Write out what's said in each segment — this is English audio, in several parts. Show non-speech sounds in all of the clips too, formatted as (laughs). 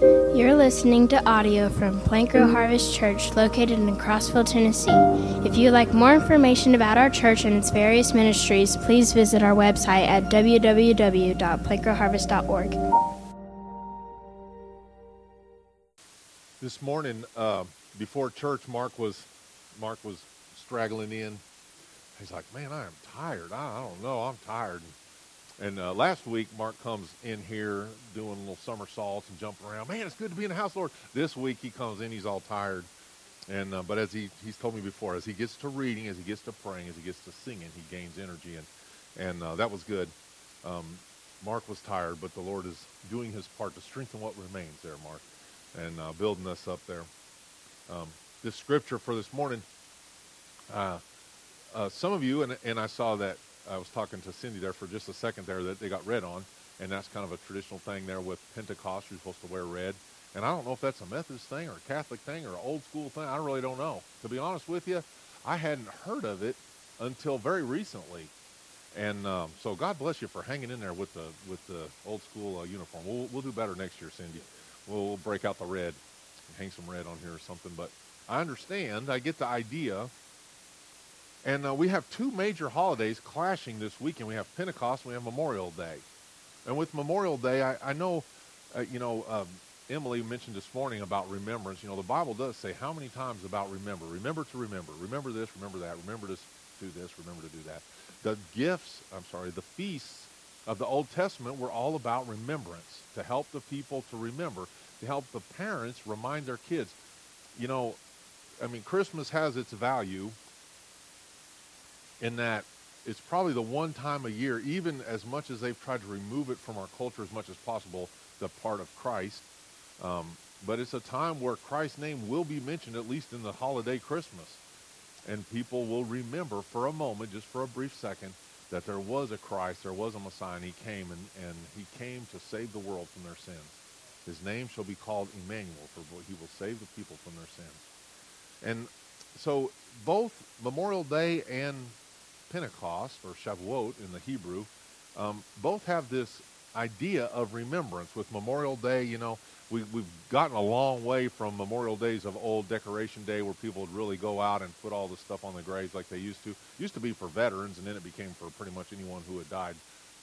You're listening to audio from Plank Row Harvest Church located in Crossville, Tennessee. If you'd like more information about our church and its various ministries, please visit our website at www.plankrowharvest.org. This morning, uh, before church, Mark was Mark was straggling in. He's like, "Man, I am tired. I, I don't know. I'm tired." And uh, last week, Mark comes in here doing little somersaults and jumping around. Man, it's good to be in the house, Lord. This week, he comes in, he's all tired. And uh, but as he he's told me before, as he gets to reading, as he gets to praying, as he gets to singing, he gains energy, and and uh, that was good. Um, Mark was tired, but the Lord is doing His part to strengthen what remains there, Mark, and uh, building us up there. Um, this scripture for this morning. Uh, uh, some of you, and, and I saw that I was talking to Cindy there for just a second there that they got red on, and that's kind of a traditional thing there with Pentecost. You're supposed to wear red. And I don't know if that's a Methodist thing or a Catholic thing or an old school thing. I really don't know. To be honest with you, I hadn't heard of it until very recently. And um, so God bless you for hanging in there with the with the old school uh, uniform. We'll we'll do better next year, Cindy. We'll, we'll break out the red, and hang some red on here or something. But I understand. I get the idea. And uh, we have two major holidays clashing this weekend. We have Pentecost. And we have Memorial Day. And with Memorial Day, I, I know, uh, you know, um, Emily mentioned this morning about remembrance. You know, the Bible does say how many times about remember. Remember to remember. Remember this, remember that. Remember to do this, remember to do that. The gifts, I'm sorry, the feasts of the Old Testament were all about remembrance, to help the people to remember, to help the parents remind their kids. You know, I mean, Christmas has its value in that it's probably the one time a year, even as much as they've tried to remove it from our culture as much as possible, the part of Christ. Um, but it's a time where Christ's name will be mentioned, at least in the holiday Christmas. And people will remember for a moment, just for a brief second, that there was a Christ, there was a Messiah, and he came, and, and he came to save the world from their sins. His name shall be called Emmanuel, for he will save the people from their sins. And so both Memorial Day and Pentecost, or Shavuot in the Hebrew, um, both have this idea of remembrance. With Memorial Day, you know, we, we've gotten a long way from Memorial Days of old Decoration Day where people would really go out and put all the stuff on the graves like they used to. It used to be for veterans, and then it became for pretty much anyone who had died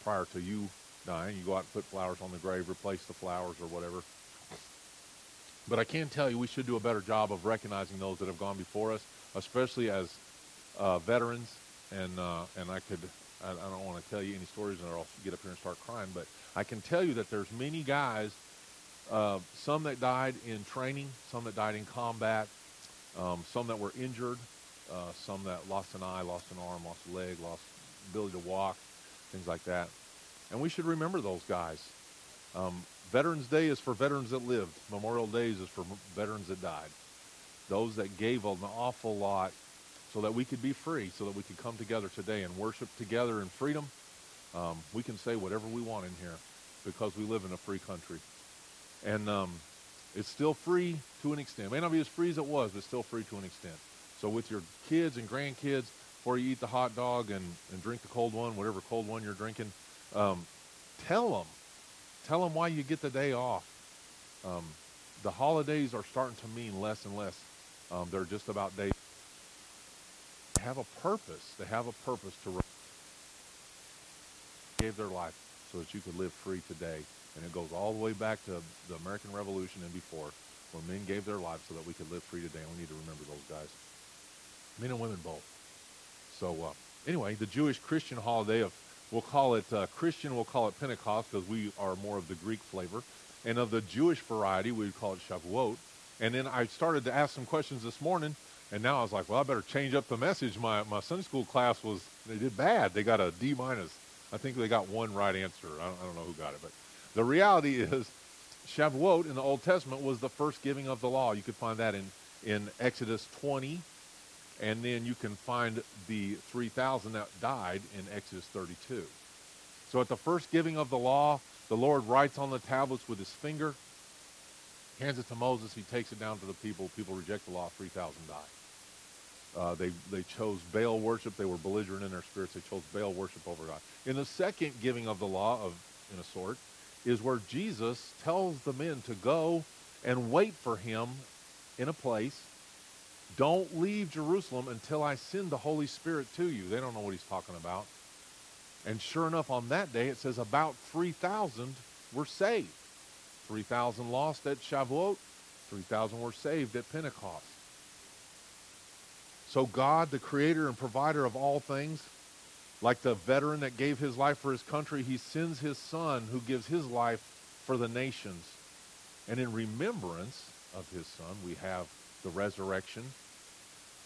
prior to you dying. You go out and put flowers on the grave, replace the flowers or whatever. But I can tell you we should do a better job of recognizing those that have gone before us, especially as uh, veterans and uh, and I could I, I don't want to tell you any stories or I'll get up here and start crying, but I can tell you that there's many guys, uh, some that died in training, some that died in combat, um, some that were injured, uh, some that lost an eye, lost an arm, lost a leg, lost ability to walk, things like that, and we should remember those guys. Um, Veterans Day is for veterans that lived. Memorial Days is for veterans that died. Those that gave an awful lot so that we could be free, so that we could come together today and worship together in freedom. Um, we can say whatever we want in here because we live in a free country. And um, it's still free to an extent. It may not be as free as it was, but still free to an extent. So with your kids and grandkids, before you eat the hot dog and, and drink the cold one, whatever cold one you're drinking, um, tell them. Tell them why you get the day off. Um, the holidays are starting to mean less and less. Um, they're just about days have a purpose. They have a purpose to gave their life so that you could live free today. And it goes all the way back to the American Revolution and before, where men gave their lives so that we could live free today. And we need to remember those guys, men and women both. So uh, anyway, the Jewish Christian holiday of we'll call it uh, Christian, we'll call it Pentecost because we are more of the Greek flavor, and of the Jewish variety, we would call it Shavuot. And then I started to ask some questions this morning and now I was like, well, I better change up the message. My my Sunday school class was they did bad. They got a D minus. I think they got one right answer. I don't, I don't know who got it, but the reality (laughs) is, Shavuot in the Old Testament was the first giving of the law. You could find that in in Exodus 20, and then you can find the 3,000 that died in Exodus 32. So at the first giving of the law, the Lord writes on the tablets with his finger, hands it to Moses. He takes it down to the people. People reject the law. 3,000 die. Uh, they, they chose Baal worship. They were belligerent in their spirits. They chose Baal worship over God. In the second giving of the law, of in a sort, is where Jesus tells the men to go and wait for him in a place. Don't leave Jerusalem until I send the Holy Spirit to you. They don't know what he's talking about. And sure enough, on that day, it says about 3,000 were saved. 3,000 lost at Shavuot, 3,000 were saved at Pentecost. So, God, the creator and provider of all things, like the veteran that gave his life for his country, he sends his son who gives his life for the nations. And in remembrance of his son, we have the resurrection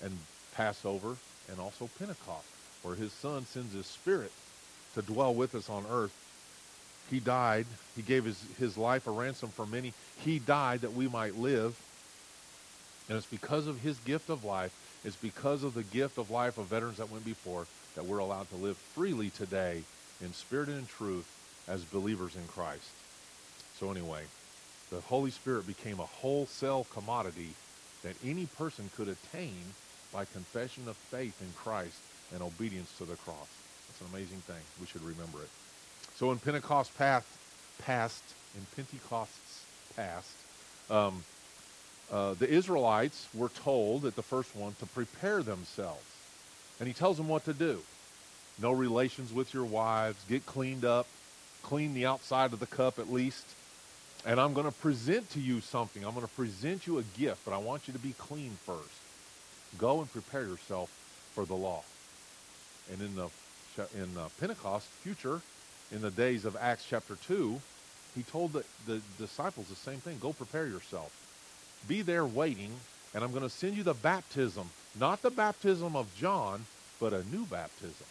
and Passover and also Pentecost, where his son sends his spirit to dwell with us on earth. He died. He gave his, his life a ransom for many. He died that we might live. And it's because of his gift of life, it's because of the gift of life of veterans that went before that we're allowed to live freely today in spirit and in truth as believers in Christ. So, anyway, the Holy Spirit became a wholesale commodity that any person could attain by confession of faith in Christ and obedience to the cross. It's an amazing thing. We should remember it. So in Pentecost past, past in Pentecost's past, um, uh, the Israelites were told at the first one to prepare themselves. And he tells them what to do. No relations with your wives. Get cleaned up. Clean the outside of the cup at least. And I'm going to present to you something. I'm going to present you a gift, but I want you to be clean first. Go and prepare yourself for the law. And in the in uh, Pentecost, future, in the days of Acts chapter 2, he told the, the disciples the same thing. Go prepare yourself. Be there waiting, and I'm going to send you the baptism. Not the baptism of John, but a new baptism.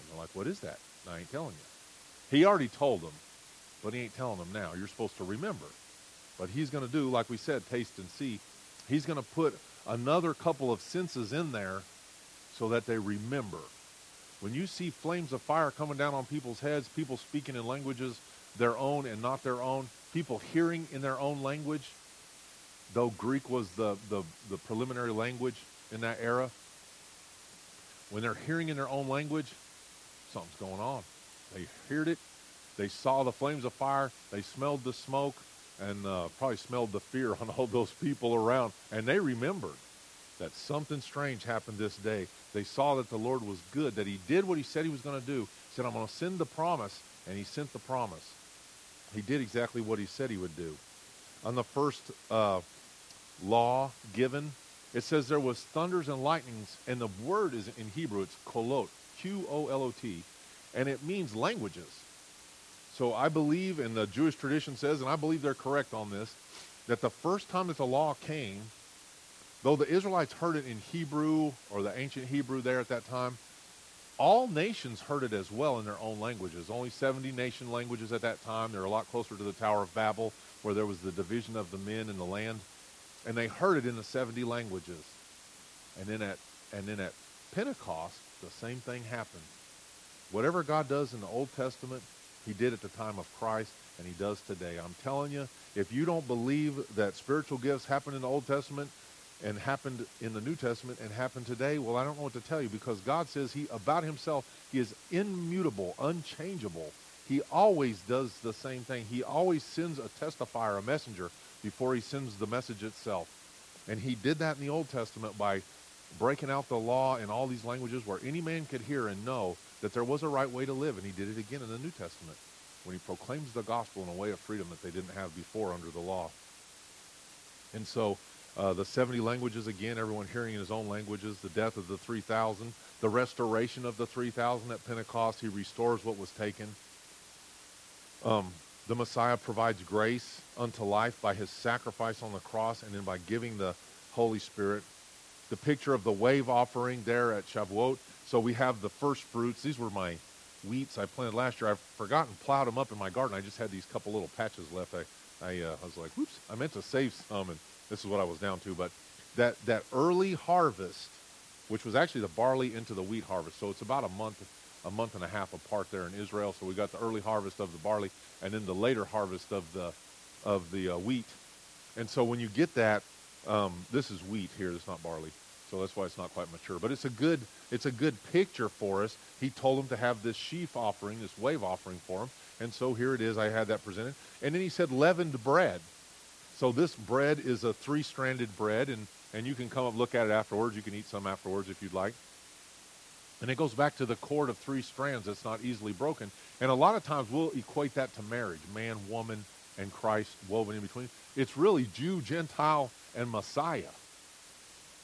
And they're like, what is that? I ain't telling you. He already told them, but he ain't telling them now. You're supposed to remember. But he's going to do, like we said, taste and see. He's going to put another couple of senses in there so that they remember. When you see flames of fire coming down on people's heads, people speaking in languages their own and not their own, people hearing in their own language, though Greek was the, the, the preliminary language in that era, when they're hearing in their own language, something's going on. They heard it, they saw the flames of fire, they smelled the smoke, and uh, probably smelled the fear (laughs) on all those people around, and they remembered that something strange happened this day. They saw that the Lord was good, that he did what he said he was going to do. He said, I'm going to send the promise, and he sent the promise. He did exactly what he said he would do. On the first uh, law given, it says there was thunders and lightnings, and the word is in Hebrew, it's kolot, Q-O-L-O-T, and it means languages. So I believe, and the Jewish tradition says, and I believe they're correct on this, that the first time that the law came, Though the Israelites heard it in Hebrew or the ancient Hebrew there at that time, all nations heard it as well in their own languages. Only 70 nation languages at that time. They're a lot closer to the Tower of Babel, where there was the division of the men in the land. And they heard it in the 70 languages. And then at, and then at Pentecost, the same thing happened. Whatever God does in the Old Testament, he did at the time of Christ, and he does today. I'm telling you, if you don't believe that spiritual gifts happened in the Old Testament, and happened in the New Testament and happened today, well, I don't know what to tell you because God says he about himself, he is immutable, unchangeable. He always does the same thing. He always sends a testifier, a messenger, before he sends the message itself. And he did that in the Old Testament by breaking out the law in all these languages where any man could hear and know that there was a right way to live. And he did it again in the New Testament when he proclaims the gospel in a way of freedom that they didn't have before under the law. And so uh, the 70 languages, again, everyone hearing in his own languages, the death of the 3,000, the restoration of the 3,000 at Pentecost, he restores what was taken. Um, the Messiah provides grace unto life by his sacrifice on the cross and then by giving the Holy Spirit. The picture of the wave offering there at Shavuot. So we have the first fruits. These were my wheats I planted last year. I've forgotten plowed them up in my garden. I just had these couple little patches left. I, I, uh, I was like, whoops, I meant to save some and this is what I was down to, but that, that early harvest, which was actually the barley into the wheat harvest. So it's about a month, a month and a half apart there in Israel. So we got the early harvest of the barley and then the later harvest of the, of the uh, wheat. And so when you get that, um, this is wheat here. It's not barley. So that's why it's not quite mature. But it's a good, it's a good picture for us. He told them to have this sheaf offering, this wave offering for him. And so here it is. I had that presented. And then he said leavened bread. So this bread is a three-stranded bread, and, and you can come up look at it afterwards. You can eat some afterwards if you'd like. And it goes back to the cord of three strands that's not easily broken. And a lot of times we'll equate that to marriage, man, woman, and Christ woven in between. It's really Jew, Gentile, and Messiah.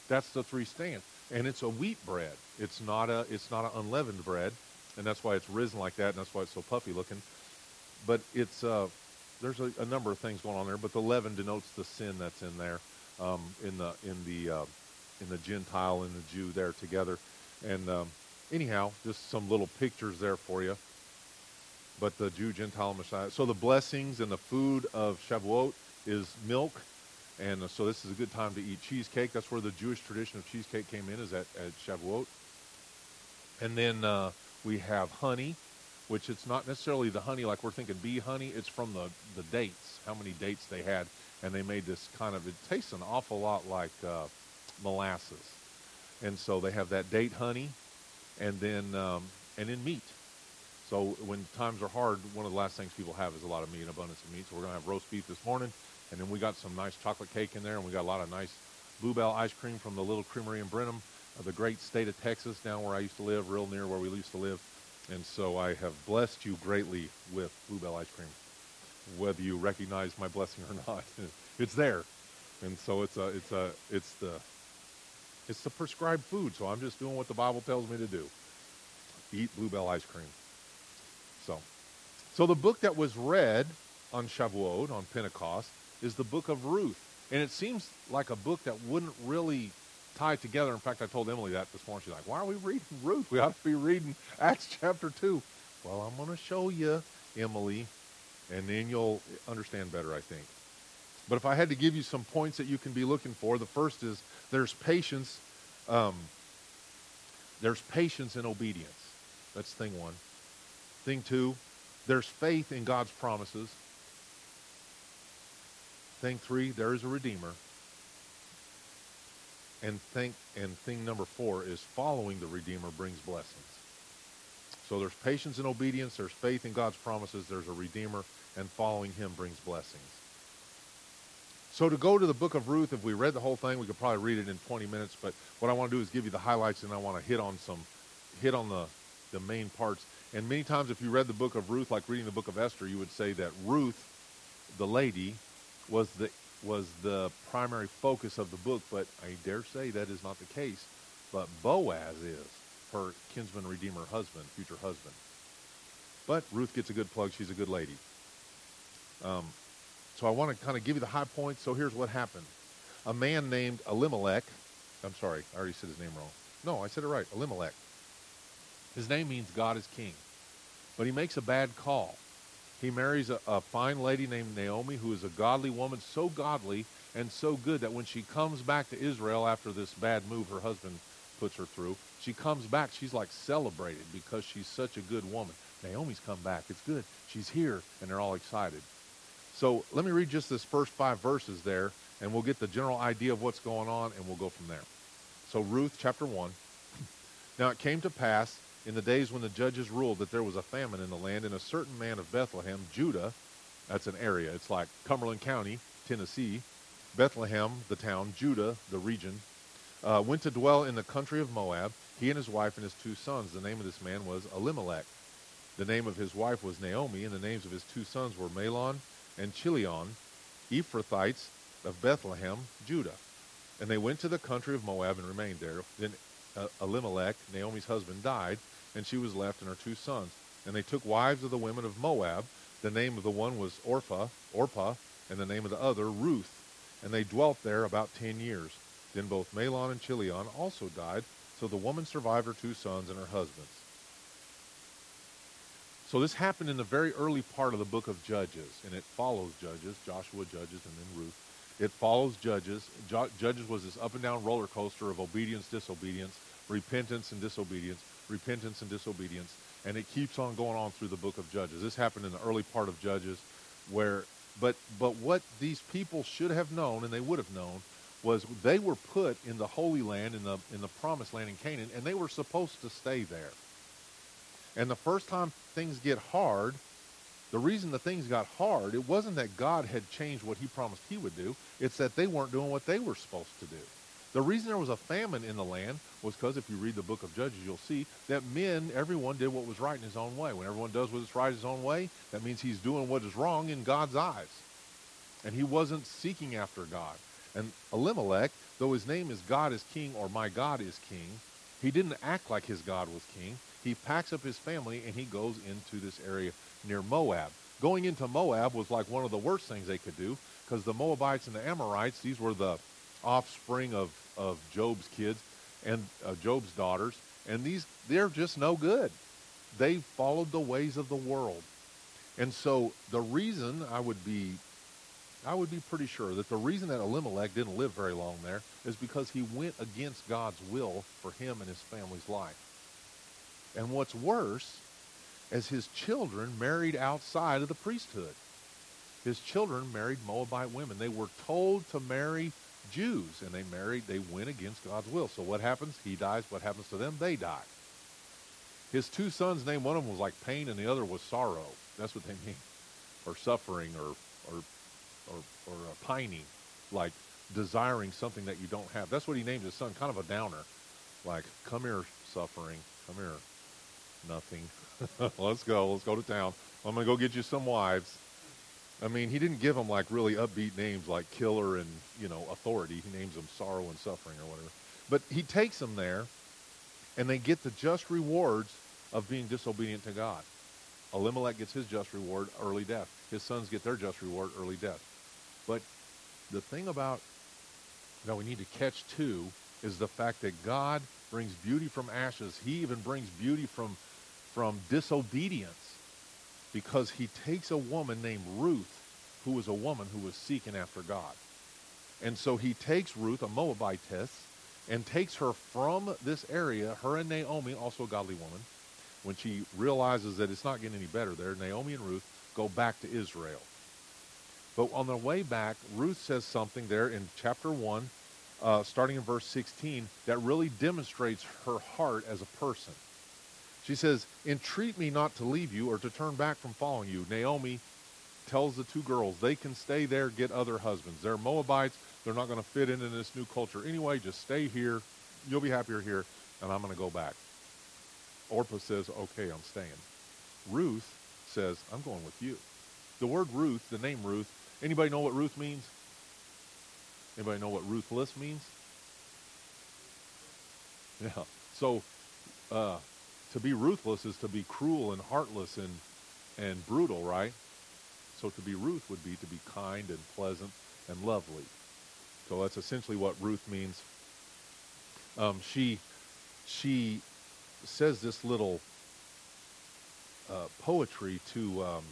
That's the three strands. And it's a wheat bread. It's not a it's not an unleavened bread, and that's why it's risen like that, and that's why it's so puffy looking. But it's uh, there's a, a number of things going on there. But the leaven denotes the sin that's in there, um, in the in the uh, in the Gentile and the Jew there together. And um, anyhow, just some little pictures there for you. But the Jew, Gentile, Messiah. So the blessings and the food of Shavuot is milk. And uh, so this is a good time to eat cheesecake. That's where the Jewish tradition of cheesecake came in, is at, at Shavuot. And then uh, we have honey, which it's not necessarily the honey like we're thinking bee honey. It's from the, the dates, how many dates they had. And they made this kind of, it tastes an awful lot like uh, molasses. And so they have that date honey and then, um, and then meat. So when times are hard, one of the last things people have is a lot of meat, and abundance of meat. So we're going to have roast beef this morning, and then we got some nice chocolate cake in there, and we got a lot of nice Blue Bell ice cream from the little creamery in Brenham, uh, the great state of Texas, down where I used to live, real near where we used to live. And so I have blessed you greatly with Blue Bell ice cream, whether you recognize my blessing or (laughs) not. it's there, and so it's a, it's a, it's the, it's the prescribed food. So I'm just doing what the Bible tells me to do: eat Blue Bell ice cream. So, so the book that was read on Shavuot, on Pentecost, is the book of Ruth. And it seems like a book that wouldn't really tie together. In fact, I told Emily that this morning. She's like, why are we reading Ruth? We ought to be reading Acts chapter 2. Well, I'm going to show you, Emily, and then you'll understand better, I think. But if I had to give you some points that you can be looking for, the first is there's patience. Um, there's patience and obedience. That's thing one. Thing two, there's faith in God's promises. Thing three, there is a Redeemer. And thing, and thing number four is following the Redeemer brings blessings. So there's patience and obedience, there's faith in God's promises, there's a Redeemer, and following him brings blessings. So to go to the book of Ruth, if we read the whole thing, we could probably read it in 20 minutes, but what I want to do is give you the highlights and I want to hit on some, hit on the, the main parts. And many times, if you read the book of Ruth, like reading the book of Esther, you would say that Ruth, the lady, was the was the primary focus of the book. But I dare say that is not the case. But Boaz is her kinsman redeemer husband, future husband. But Ruth gets a good plug. She's a good lady. Um, so I want to kind of give you the high points. So here's what happened. A man named Elimelech, I'm sorry, I already said his name wrong. No, I said it right, Elimelech. His name means God is king. But he makes a bad call. He marries a, a, fine lady named Naomi, who is a godly woman, so godly and so good that when she comes back to Israel after this bad move her husband puts her through, she comes back, she's like celebrated because she's such a good woman. Naomi's come back. It's good. She's here, and they're all excited. So let me read just this first five verses there, and we'll get the general idea of what's going on, and we'll go from there. So, Ruth chapter 1. (clears throat) Now it came to pass in the days when the judges ruled that there was a famine in the land, and a certain man of Bethlehem, Judah, that's an area, it's like Cumberland County, Tennessee, Bethlehem, the town, Judah, the region, uh, went to dwell in the country of Moab, he and his wife and his two sons. The name of this man was Elimelech. The name of his wife was Naomi, and the names of his two sons were Mahlon and Chilion, Ephrathites of Bethlehem, Judah. And they went to the country of Moab and remained there. Then uh, Elimelech, Naomi's husband, died, and she was left and her two sons. And they took wives of the women of Moab. The name of the one was Orpha, Orpah, and the name of the other Ruth. And they dwelt there about ten years. Then both Mahlon and Chilion also died, so the woman survived her two sons and her husbands. So this happened in the very early part of the book of Judges, and it follows Judges, Joshua, Judges, and then Ruth. It follows Judges. Judges was this up and down roller coaster of obedience, disobedience, repentance and disobedience, repentance and disobedience, and it keeps on going on through the book of Judges. This happened in the early part of Judges, where but but what these people should have known, and they would have known, was they were put in the Holy Land, in the in the Promised Land in Canaan, and they were supposed to stay there. And the first time things get hard, The reason the things got hard, it wasn't that God had changed what he promised he would do, it's that they weren't doing what they were supposed to do. The reason there was a famine in the land was because if you read the book of Judges, you'll see that men, everyone did what was right in his own way. When everyone does what is right in his own way, that means he's doing what is wrong in God's eyes. And he wasn't seeking after God. And Elimelech, though his name is God is king or my God is king, he didn't act like his God was king. He packs up his family and he goes into this area near Moab. Going into Moab was like one of the worst things they could do because the Moabites and the Amorites, these were the offspring of, of Job's kids and uh, Job's daughters, and these they're just no good. They followed the ways of the world. And so the reason I would be I would be pretty sure that the reason that Elimelech didn't live very long there is because he went against God's will for him and his family's life. And what's worse as his children married outside of the priesthood. His children married Moabite women. They were told to marry Jews, and they married, they went against God's will. So what happens? He dies. What happens to them? They die. His two sons' name, one of them was like pain, and the other was sorrow. That's what they mean, or suffering, or or or, or uh, pining, like desiring something that you don't have. That's what he named his son, kind of a downer, like come here, suffering, come here, nothing. (laughs) Let's go. Let's go to town. I'm gonna go get you some wives. I mean, he didn't give them like really upbeat names like killer and, you know, authority. He names them sorrow and suffering or whatever. But he takes them there and they get the just rewards of being disobedient to God. Elimelech gets his just reward, early death. His sons get their just reward, early death. But the thing about that we need to catch too is the fact that God brings beauty from ashes. He even brings beauty from, from disobedience because he takes a woman named Ruth, who was a woman who was seeking after God. And so he takes Ruth, a Moabitess, and takes her from this area, her and Naomi, also a godly woman. When she realizes that it's not getting any better there, Naomi and Ruth go back to Israel. But on their way back, Ruth says something there in chapter 1, uh, starting in verse 16, that really demonstrates her heart as a person. She says, Entreat me not to leave you or to turn back from following you. Naomi tells the two girls they can stay there, get other husbands. They're Moabites. They're not going to fit into this new culture anyway. Just stay here. You'll be happier here, and I'm going to go back. Orpah says, Okay, I'm staying. Ruth says, I'm going with you. The word Ruth, the name Ruth, anybody know what Ruth means? Anybody know what ruthless means? Yeah. So, uh, to be ruthless is to be cruel and heartless and, and brutal, right? So to be Ruth would be to be kind and pleasant and lovely. So that's essentially what Ruth means. Um, she, she says this little uh, poetry to um,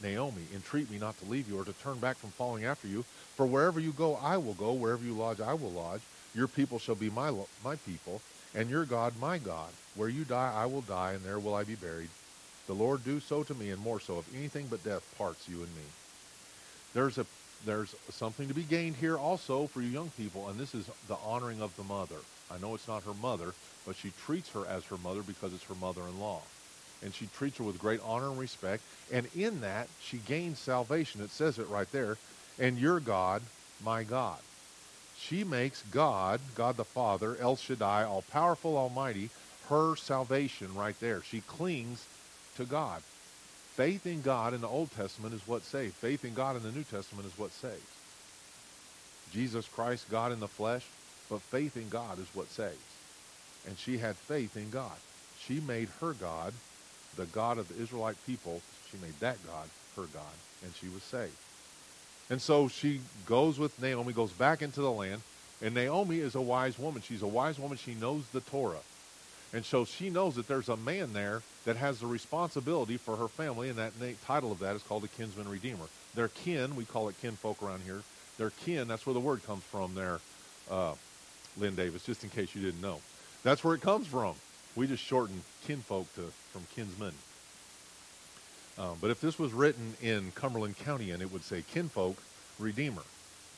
Naomi Entreat me not to leave you or to turn back from following after you. For wherever you go, I will go. Wherever you lodge, I will lodge. Your people shall be my, my people, and your God my God. Where you die, I will die, and there will I be buried. The Lord do so to me, and more so, if anything but death parts you and me. There's a there's something to be gained here also for you young people, and this is the honoring of the mother. I know it's not her mother, but she treats her as her mother because it's her mother-in-law. And she treats her with great honor and respect. And in that, she gains salvation. It says it right there. And your God, my God. She makes God, God the Father, El Shaddai, all powerful, almighty, her salvation right there. She clings to God. Faith in God in the Old Testament is what saves. Faith in God in the New Testament is what saves. Jesus Christ, God in the flesh, but faith in God is what saves. And she had faith in God. She made her God, the God of the Israelite people, she made that God her God, and she was saved. And so she goes with Naomi, goes back into the land, and Naomi is a wise woman. She's a wise woman. She knows the Torah. And so she knows that there's a man there that has the responsibility for her family, and that title of that is called a kinsman redeemer. Their kin, we call it kinfolk around here. Their kin, that's where the word comes from there, uh, Lynn Davis, just in case you didn't know. That's where it comes from. We just shorten kinfolk to from kinsman. Um, but if this was written in Cumberland County, and it would say kinfolk redeemer.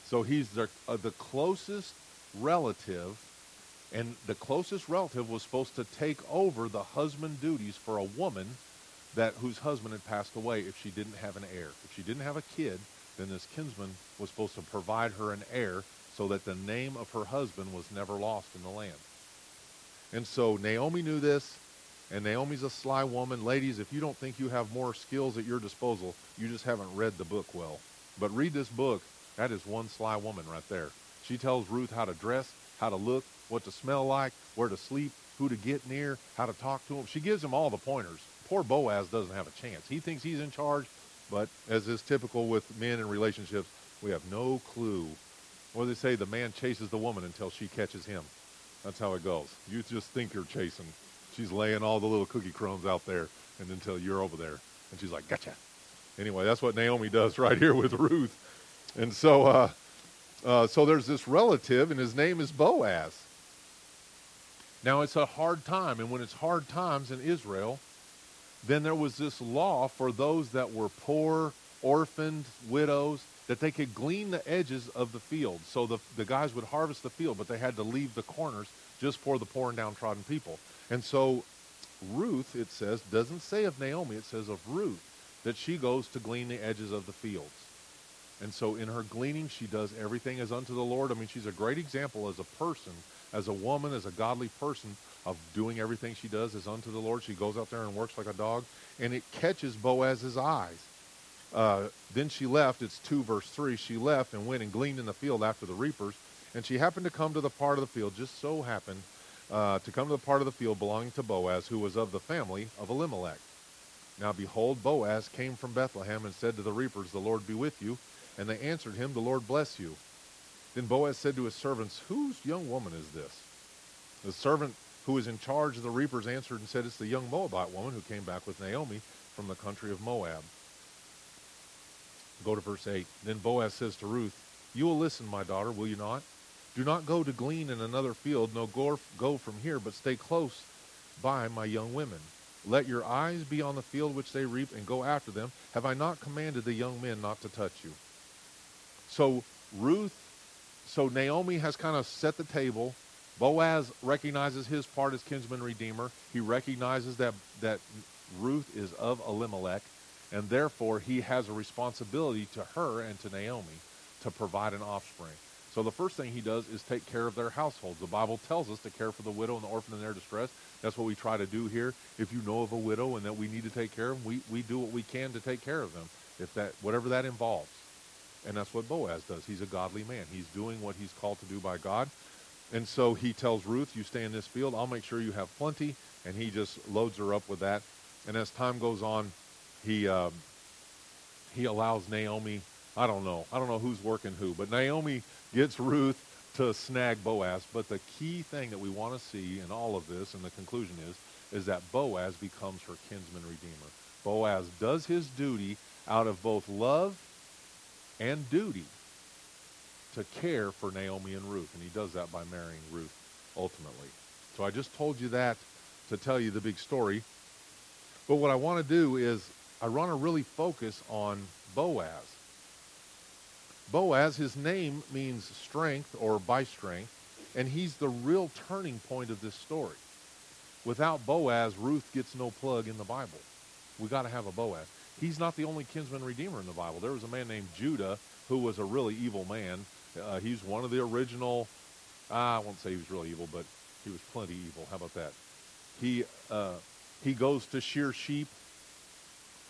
So he's the, uh, the closest relative and the closest relative was supposed to take over the husband duties for a woman that whose husband had passed away if she didn't have an heir. If she didn't have a kid, then this kinsman was supposed to provide her an heir so that the name of her husband was never lost in the land. And so Naomi knew this, and Naomi's a sly woman. Ladies, if you don't think you have more skills at your disposal, you just haven't read the book well. But read this book. That is one sly woman right there. She tells Ruth how to dress, how to look, what to smell like, where to sleep, who to get near, how to talk to him. She gives him all the pointers. Poor Boaz doesn't have a chance. He thinks he's in charge, but as is typical with men in relationships, we have no clue. What do they say? The man chases the woman until she catches him. That's how it goes. You just think you're chasing. She's laying all the little cookie crumbs out there, and until you're over there, and she's like, "Gotcha." Anyway, that's what Naomi does (laughs) right here with Ruth, and so, uh, uh, so there's this relative, and his name is Boaz. Now it's a hard time, and when it's hard times in Israel, then there was this law for those that were poor, orphaned, widows, that they could glean the edges of the field. So the, the guys would harvest the field, but they had to leave the corners just for the poor and downtrodden people. And so Ruth, it says, doesn't say of Naomi, it says of Ruth, that she goes to glean the edges of the fields. And so in her gleaning, she does everything as unto the Lord. I mean, she's a great example as a person, as a woman, as a godly person of doing everything she does as unto the Lord. She goes out there and works like a dog, and it catches Boaz's eyes. Uh, then she left, it's 2 verse 3, she left and went and gleaned in the field after the reapers, and she happened to come to the part of the field, just so happened uh, to come to the part of the field belonging to Boaz, who was of the family of Elimelech. Now behold, Boaz came from Bethlehem and said to the reapers, The Lord be with you. And they answered him, The Lord bless you. Then Boaz said to his servants, Whose young woman is this? The servant who was in charge of the reapers answered and said, It's the young Moabite woman who came back with Naomi from the country of Moab. Go to verse 8. Then Boaz says to Ruth, You will listen, my daughter, will you not? Do not go to glean in another field, no go, go from here, but stay close by my young women. Let your eyes be on the field which they reap, and go after them. Have I not commanded the young men not to touch you? So Ruth, so Naomi has kind of set the table. Boaz recognizes his part as kinsman redeemer. He recognizes that that Ruth is of Elimelech, and therefore he has a responsibility to her and to Naomi to provide an offspring. So the first thing he does is take care of their households. The Bible tells us to care for the widow and the orphan in their distress. That's what we try to do here. If you know of a widow and that we need to take care of them, we, we do what we can to take care of them, if that whatever that involves. And that's what Boaz does. He's a godly man. He's doing what he's called to do by God. And so he tells Ruth, You stay in this field. I'll make sure you have plenty. And he just loads her up with that. And as time goes on, he, um, he allows Naomi, I don't know, I don't know who's working who, but Naomi gets Ruth to snag Boaz. But the key thing that we want to see in all of this, and the conclusion is, is that Boaz becomes her kinsman redeemer. Boaz does his duty out of both love and duty to care for Naomi and Ruth. And he does that by marrying Ruth ultimately. So I just told you that to tell you the big story. But what I want to do is I want to really focus on Boaz. Boaz, his name means strength or by strength, and he's the real turning point of this story. Without Boaz, Ruth gets no plug in the Bible. We got to have a Boaz he's not the only kinsman redeemer in the Bible. There was a man named Judah who was a really evil man. Uh, he's one of the original. Uh, I won't say he was really evil, but he was plenty evil. How about that? He uh, he goes to shear sheep.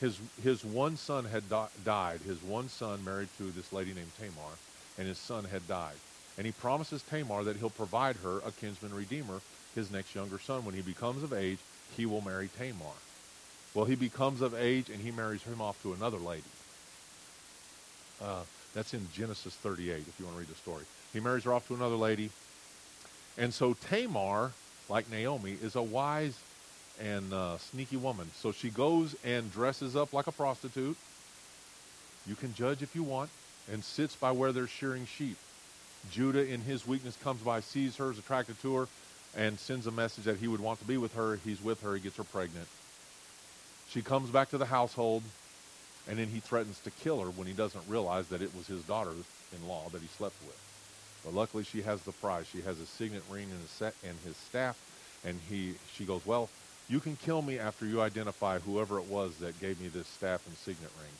His his one son had di- died. His one son married to this lady named Tamar, and his son had died. And he promises Tamar that he'll provide her a kinsman redeemer, his next younger son. When he becomes of age, he will marry Tamar. Well, he becomes of age and he marries him off to another lady. Uh, that's in Genesis 38, if you want to read the story. He marries her off to another lady. And so Tamar, like Naomi, is a wise and uh, sneaky woman. So she goes and dresses up like a prostitute. You can judge if you want, and sits by where they're shearing sheep. Judah, in his weakness, comes by, sees her, is attracted to her, and sends a message that he would want to be with her. He's with her, he gets her pregnant. She comes back to the household, and then he threatens to kill her when he doesn't realize that it was his daughter-in-law that he slept with. But luckily, she has the prize. She has a signet ring and his, and his staff, and he she goes, well, You can kill me after you identify whoever it was that gave me this staff and signet ring.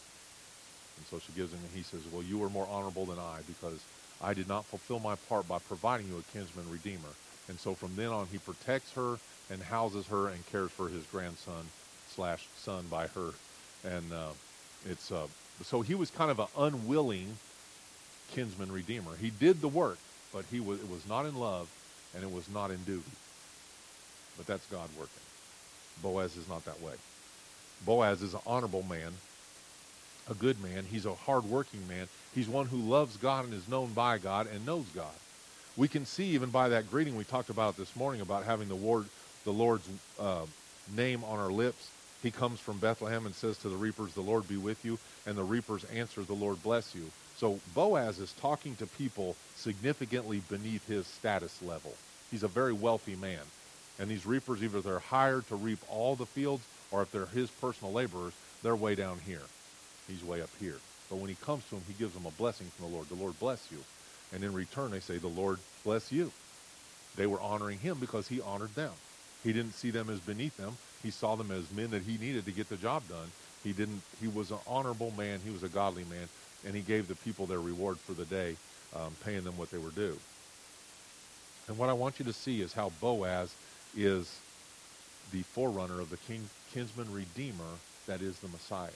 And so she gives him, and he says, Well, you are more honorable than I because I did not fulfill my part by providing you a kinsman redeemer. And so from then on, he protects her and houses her and cares for his grandson slash son by her. And uh, it's uh, so he was kind of an unwilling kinsman redeemer. He did the work, but he was it was not in love and it was not in duty. But that's God working. Boaz is not that way. Boaz is an honorable man, a good man. He's a hardworking man. He's one who loves God and is known by God and knows God. We can see even by that greeting we talked about this morning about having the Lord, the Lord's uh, name on our lips. He comes from Bethlehem and says to the reapers, "The Lord be with you," and the reapers answer, "The Lord bless you." So Boaz is talking to people significantly beneath his status level. He's a very wealthy man. And these reapers, either they're hired to reap all the fields, or if they're his personal laborers, they're way down here. He's way up here. But when he comes to them, he gives them a blessing from the Lord. The Lord bless you. And in return, they say, The Lord bless you. They were honoring him because he honored them. He didn't see them as beneath them. He saw them as men that he needed to get the job done. He didn't. He was an honorable man. He was a godly man, and he gave the people their reward for the day, um, paying them what they were due. And what I want you to see is how Boaz is the forerunner of the king, kinsman redeemer that is the Messiah.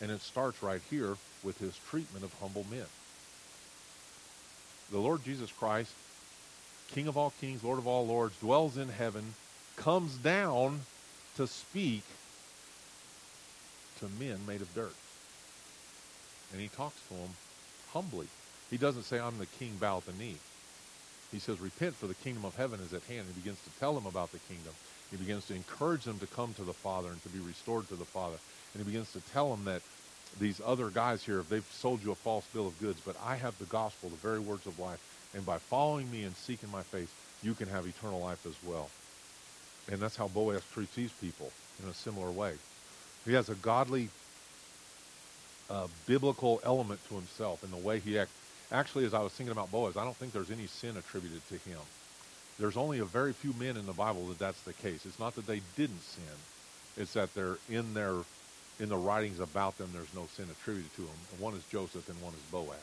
And it starts right here with his treatment of humble men. The Lord Jesus Christ, King of all kings, Lord of all lords, dwells in heaven, comes down to speak to men made of dirt. And he talks to them humbly. He doesn't say, I'm the king, bow at the knee. He says, Repent, for the kingdom of heaven is at hand. He begins to tell them about the kingdom. He begins to encourage them to come to the Father and to be restored to the Father. And he begins to tell them that these other guys here, if they've sold you a false bill of goods, but I have the gospel, the very words of life. And by following me and seeking my face, you can have eternal life as well. And that's how Boaz treats these people in a similar way. He has a godly, uh, biblical element to himself in the way he acts. Actually, as I was thinking about Boaz, I don't think there's any sin attributed to him. There's only a very few men in the Bible that that's the case. It's not that they didn't sin. It's that they're in their in the writings about them, there's no sin attributed to them. One is Joseph and one is Boaz.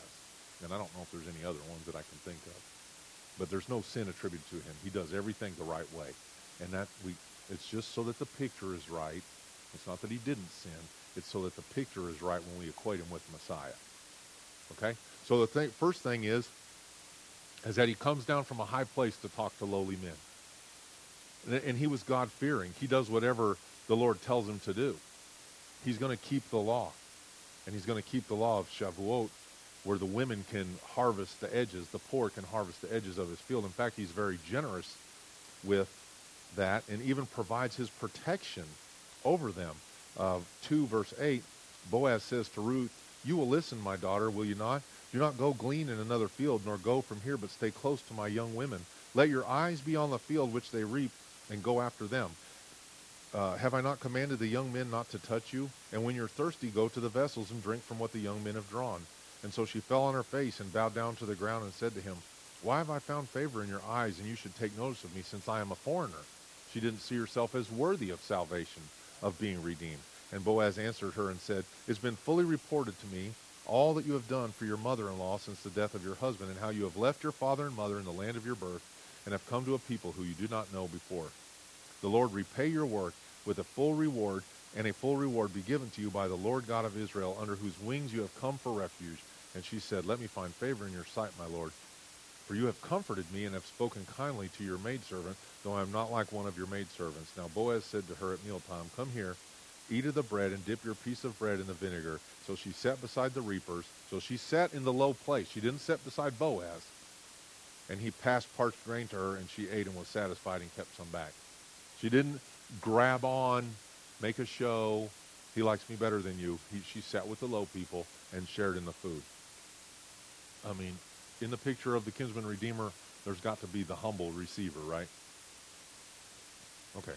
And I don't know if there's any other ones that I can think of. But there's no sin attributed to him. He does everything the right way. And that we it's just so that the picture is right. It's not that he didn't sin. It's so that the picture is right when we equate him with Messiah. Okay? So the thing, first thing is, is that he comes down from a high place to talk to lowly men. And, he was God fearing. He does whatever the Lord tells him to do. He's going to keep the law. And he's going to keep the law of Shavuot, where the women can harvest the edges, the poor can harvest the edges of his field. In fact, he's very generous with that and even provides his protection over them. Uh, 2 verse 8, Boaz says to Ruth, You will listen, my daughter, will you not? Do not go glean in another field, nor go from here, but stay close to my young women. Let your eyes be on the field which they reap, and go after them. Uh, have I not commanded the young men not to touch you? And when you're thirsty, go to the vessels and drink from what the young men have drawn. And so she fell on her face and bowed down to the ground and said to him, Why have I found favor in your eyes, and you should take notice of me, since I am a foreigner? She didn't see herself as worthy of salvation, of being redeemed. And Boaz answered her and said, It's been fully reported to me all that you have done for your mother-in-law since the death of your husband, and how you have left your father and mother in the land of your birth, and have come to a people who you do not know before. The Lord repay your work with a full reward, and a full reward be given to you by the Lord God of Israel, under whose wings you have come for refuge. And she said, Let me find favor in your sight, my Lord. For you have comforted me and have spoken kindly to your maidservant, though I am not like one of your maidservants. Now Boaz said to her at mealtime, Come here, eat of the bread, and dip your piece of bread in the vinegar. So she sat beside the reapers. So she sat in the low place. She didn't sit beside Boaz. And he passed parched grain to her, and she ate and was satisfied and kept some back. She didn't grab on, make a show. He likes me better than you. He, she sat with the low people and shared in the food. I mean, in the picture of the kinsman redeemer, there's got to be the humble receiver, right? Okay.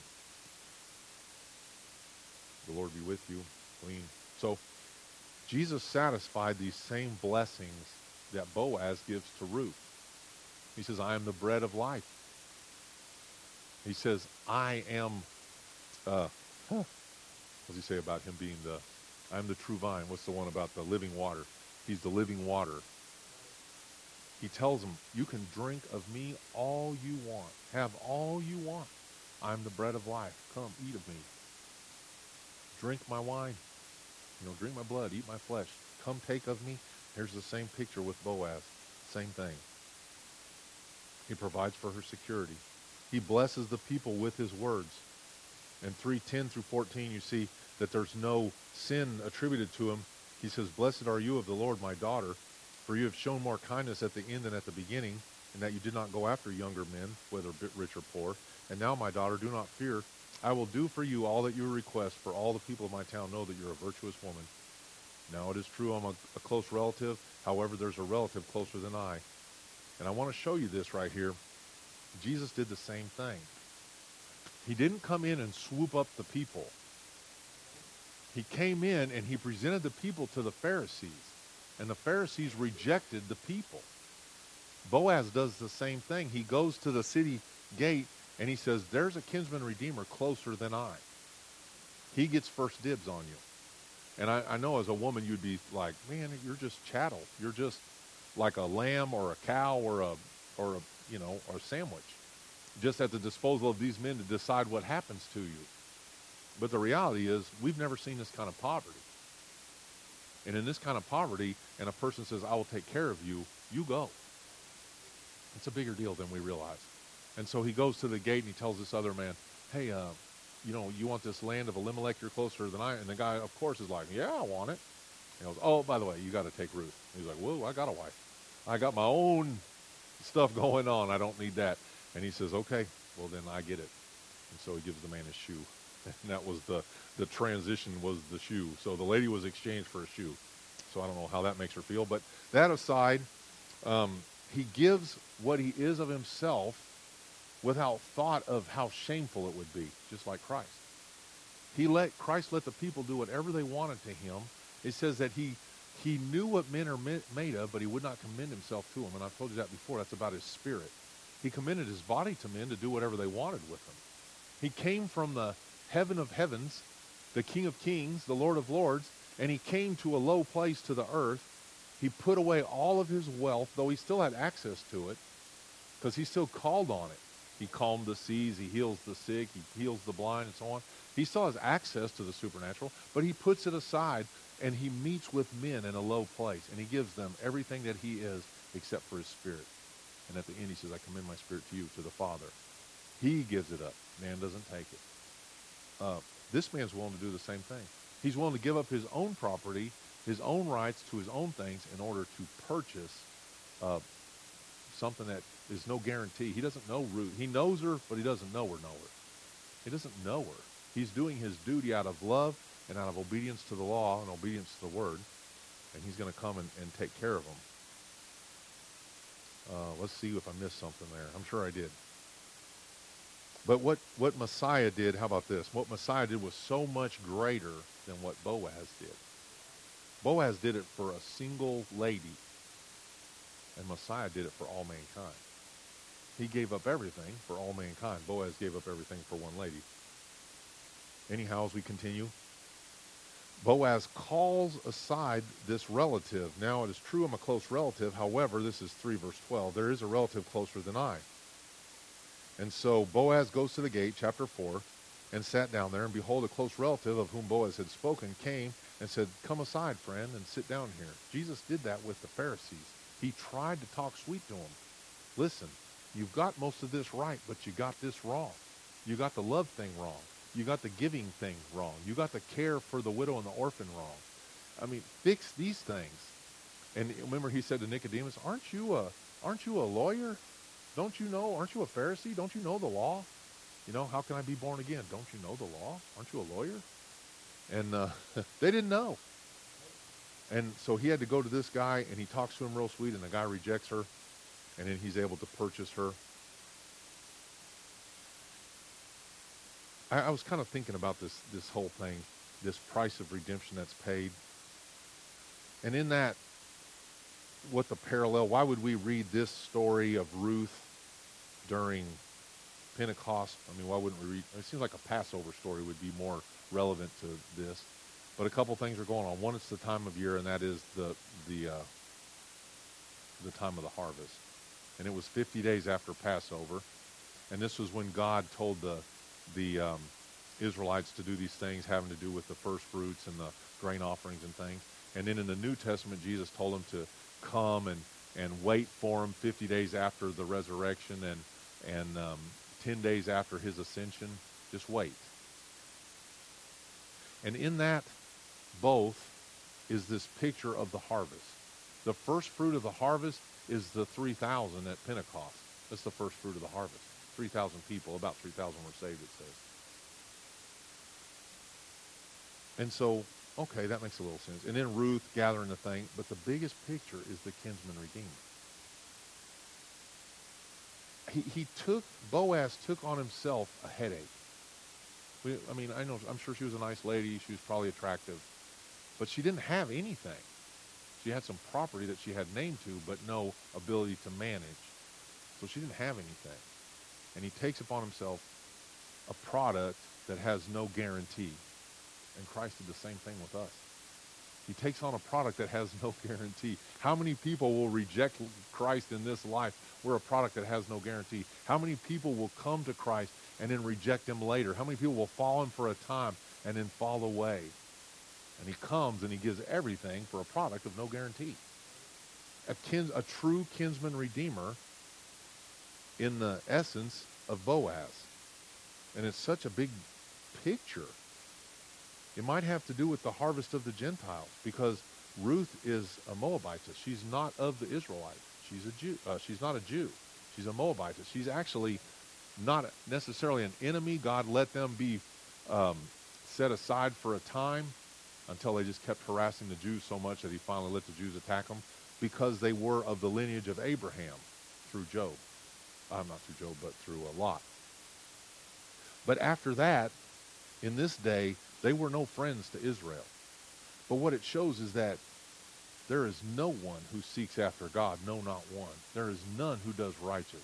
The Lord be with you. Clean. So, Jesus satisfied these same blessings that Boaz gives to Ruth. He says, I am the bread of life. He says, I am uh, huh. what does he say about him being the, I'm the true vine. What's the one about the living water? He's the living water. He tells them, you can drink of me all you want. Have all you want. I'm the bread of life. Come, eat of me. Drink my wine. You know, drink my blood, eat my flesh. Come take of me. Here's the same picture with Boaz. Same thing. He provides for her security. He blesses the people with his words. In 3:10 through 14, you see that there's no sin attributed to him. He says, "Blessed are you of the Lord, my daughter, for you have shown more kindness at the end than at the beginning, and that you did not go after younger men, whether rich or poor. And now, my daughter, do not fear. I will do for you all that you request, for all the people of my town know that you're a virtuous woman. Now, it is true I'm a, a close relative. However, there's a relative closer than I. And I want to show you this right here. Jesus did the same thing. He didn't come in and swoop up the people. He came in and he presented the people to the Pharisees. And the Pharisees rejected the people. Boaz does the same thing. He goes to the city gate and he says, There's a kinsman redeemer closer than I. He gets first dibs on you. And I, I know as a woman, you'd be like, Man, you're just chattel. You're just like a lamb or a cow or a, or a, you know, or a sandwich. Just at the disposal of these men to decide what happens to you. But the reality is, we've never seen this kind of poverty. And in this kind of poverty, and a person says, I will take care of you, you go. It's a bigger deal than we realize. And so he goes to the gate and he tells this other man, hey, uh, you know, you want this land of Elimelech, you're closer than I. And the guy, of course, is like, yeah, I want it. And He goes, oh, by the way, you got to take Ruth. He's like, whoa, I got a wife. I got my own stuff going on. I don't need that. And he says, okay, well, then I get it. And so he gives the man his shoe. (laughs) And that was the, the transition was the shoe. So the lady was exchanged for a shoe. So I don't know how that makes her feel. But that aside, um, he gives what he is of himself without thought of how shameful it would be, just like Christ. He let Christ let the people do whatever they wanted to him. It says that he he knew what men are made of, but he would not commend himself to them. And I've told you that before. That's about his spirit. He commended his body to men to do whatever they wanted with him. He came from the heaven of heavens, the King of kings, the Lord of lords, and he came to a low place to the earth. He put away all of his wealth, though he still had access to it, because he still called on it. He calmed the seas, he heals the sick, he heals the blind, and so on. He still has access to the supernatural, but he puts it aside and he meets with men in a low place and he gives them everything that he is except for his spirit. And at the end he says, I commend my spirit to you, to the Father. He gives it up. Man doesn't take it. Uh, this man's willing to do the same thing. He's willing to give up his own property, his own rights to his own things in order to purchase uh, something that is no guarantee. He doesn't know Ruth. He knows her, but he doesn't know her, know her. He doesn't know her. He's doing his duty out of love and out of obedience to the law and obedience to the word. And he's going to come and, and take care of them. Uh, let's see if I missed something there. I'm sure I did. But what, what Messiah did, how about this? What Messiah did was so much greater than what Boaz did. Boaz did it for a single lady, and Messiah did it for all mankind. He gave up everything for all mankind. Boaz gave up everything for one lady. Anyhow, as we continue, Boaz calls aside this relative. Now, it is true I'm a close relative. However, this is 3 verse 12. There is a relative closer than I. And so Boaz goes to the gate, chapter 4, and sat down there. And behold, a close relative of whom Boaz had spoken came and said, Come aside, friend, and sit down here. Jesus did that with the Pharisees. He tried to talk sweet to him. Listen, you've got most of this right, but you got this wrong. You got the love thing wrong. You got the giving thing wrong. You got the care for the widow and the orphan wrong. I mean, fix these things. And remember, he said to Nicodemus, "Aren't you a aren't you a lawyer? Don't you know? Aren't you a Pharisee? Don't you know the law? You know, how can I be born again? Don't you know the law? Aren't you a lawyer?" And uh, (laughs) they didn't know. And so he had to go to this guy, and he talks to him real sweet, and the guy rejects her, and then he's able to purchase her. I, I was kind of thinking about this this whole thing, this price of redemption that's paid. And in that, what the parallel? Why would we read this story of Ruth during Pentecost. I mean, why wouldn't we read? It seems like a Passover story would be more relevant to this. But a couple things are going on. One, it's the time of year, and that is the the uh, the time of the harvest. And it was 50 days after Passover, and this was when God told the the um, Israelites to do these things having to do with the first fruits and the grain offerings and things. And then in the New Testament, Jesus told them to come and and wait for him 50 days after the resurrection and and um, 10 days after his ascension. Just wait. And in that both is this picture of the harvest. The first fruit of the harvest is the 3,000 at Pentecost. That's the first fruit of the harvest. 3,000 people, about 3,000 were saved, it says. And so, okay, that makes a little sense. And then Ruth gathering the thing, but the biggest picture is the kinsman redeemer. He, he took, Boaz took on himself a headache. We, I mean, I know, I'm sure she was a nice lady. She was probably attractive. But she didn't have anything. She had some property that she had name to, but no ability to manage. So she didn't have anything. And he takes upon himself a product that has no guarantee. And Christ did the same thing with us. He takes on a product that has (laughs) no guarantee. How many people will reject Christ in this life? We're a product that has no guarantee. How many people will come to Christ and then reject him later? How many people will fall in for a time and then fall away? And he comes and he gives everything for a product of no guarantee. A, kin, a true kinsman redeemer in the essence of Boaz. And it's such a big picture. It might have to do with the harvest of the Gentiles because Ruth is a Moabitess. She's not of the Israelites. She's a Jew. Uh, she's not a Jew. She's a Moabitess. She's actually not necessarily an enemy. God let them be um, set aside for a time until they just kept harassing the Jews so much that he finally let the Jews attack them because they were of the lineage of Abraham through Job. I'm uh, not through Job, but through a Lot. But after that, in this day, they were no friends to Israel. But what it shows is that there is no one who seeks after God, no, not one. There is none who does righteous.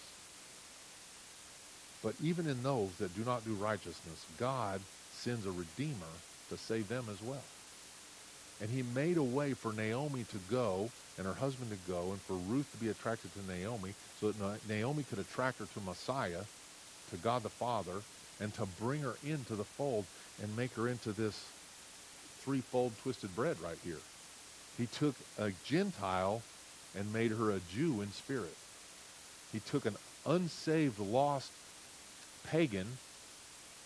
But even in those that do not do righteousness, God sends a redeemer to save them as well. And he made a way for Naomi to go and her husband to go and for Ruth to be attracted to Naomi so that Naomi could attract her to Messiah, to God the Father, and to bring her into the fold and make her into this threefold twisted bread right here. He took a Gentile and made her a Jew in spirit. He took an unsaved, lost pagan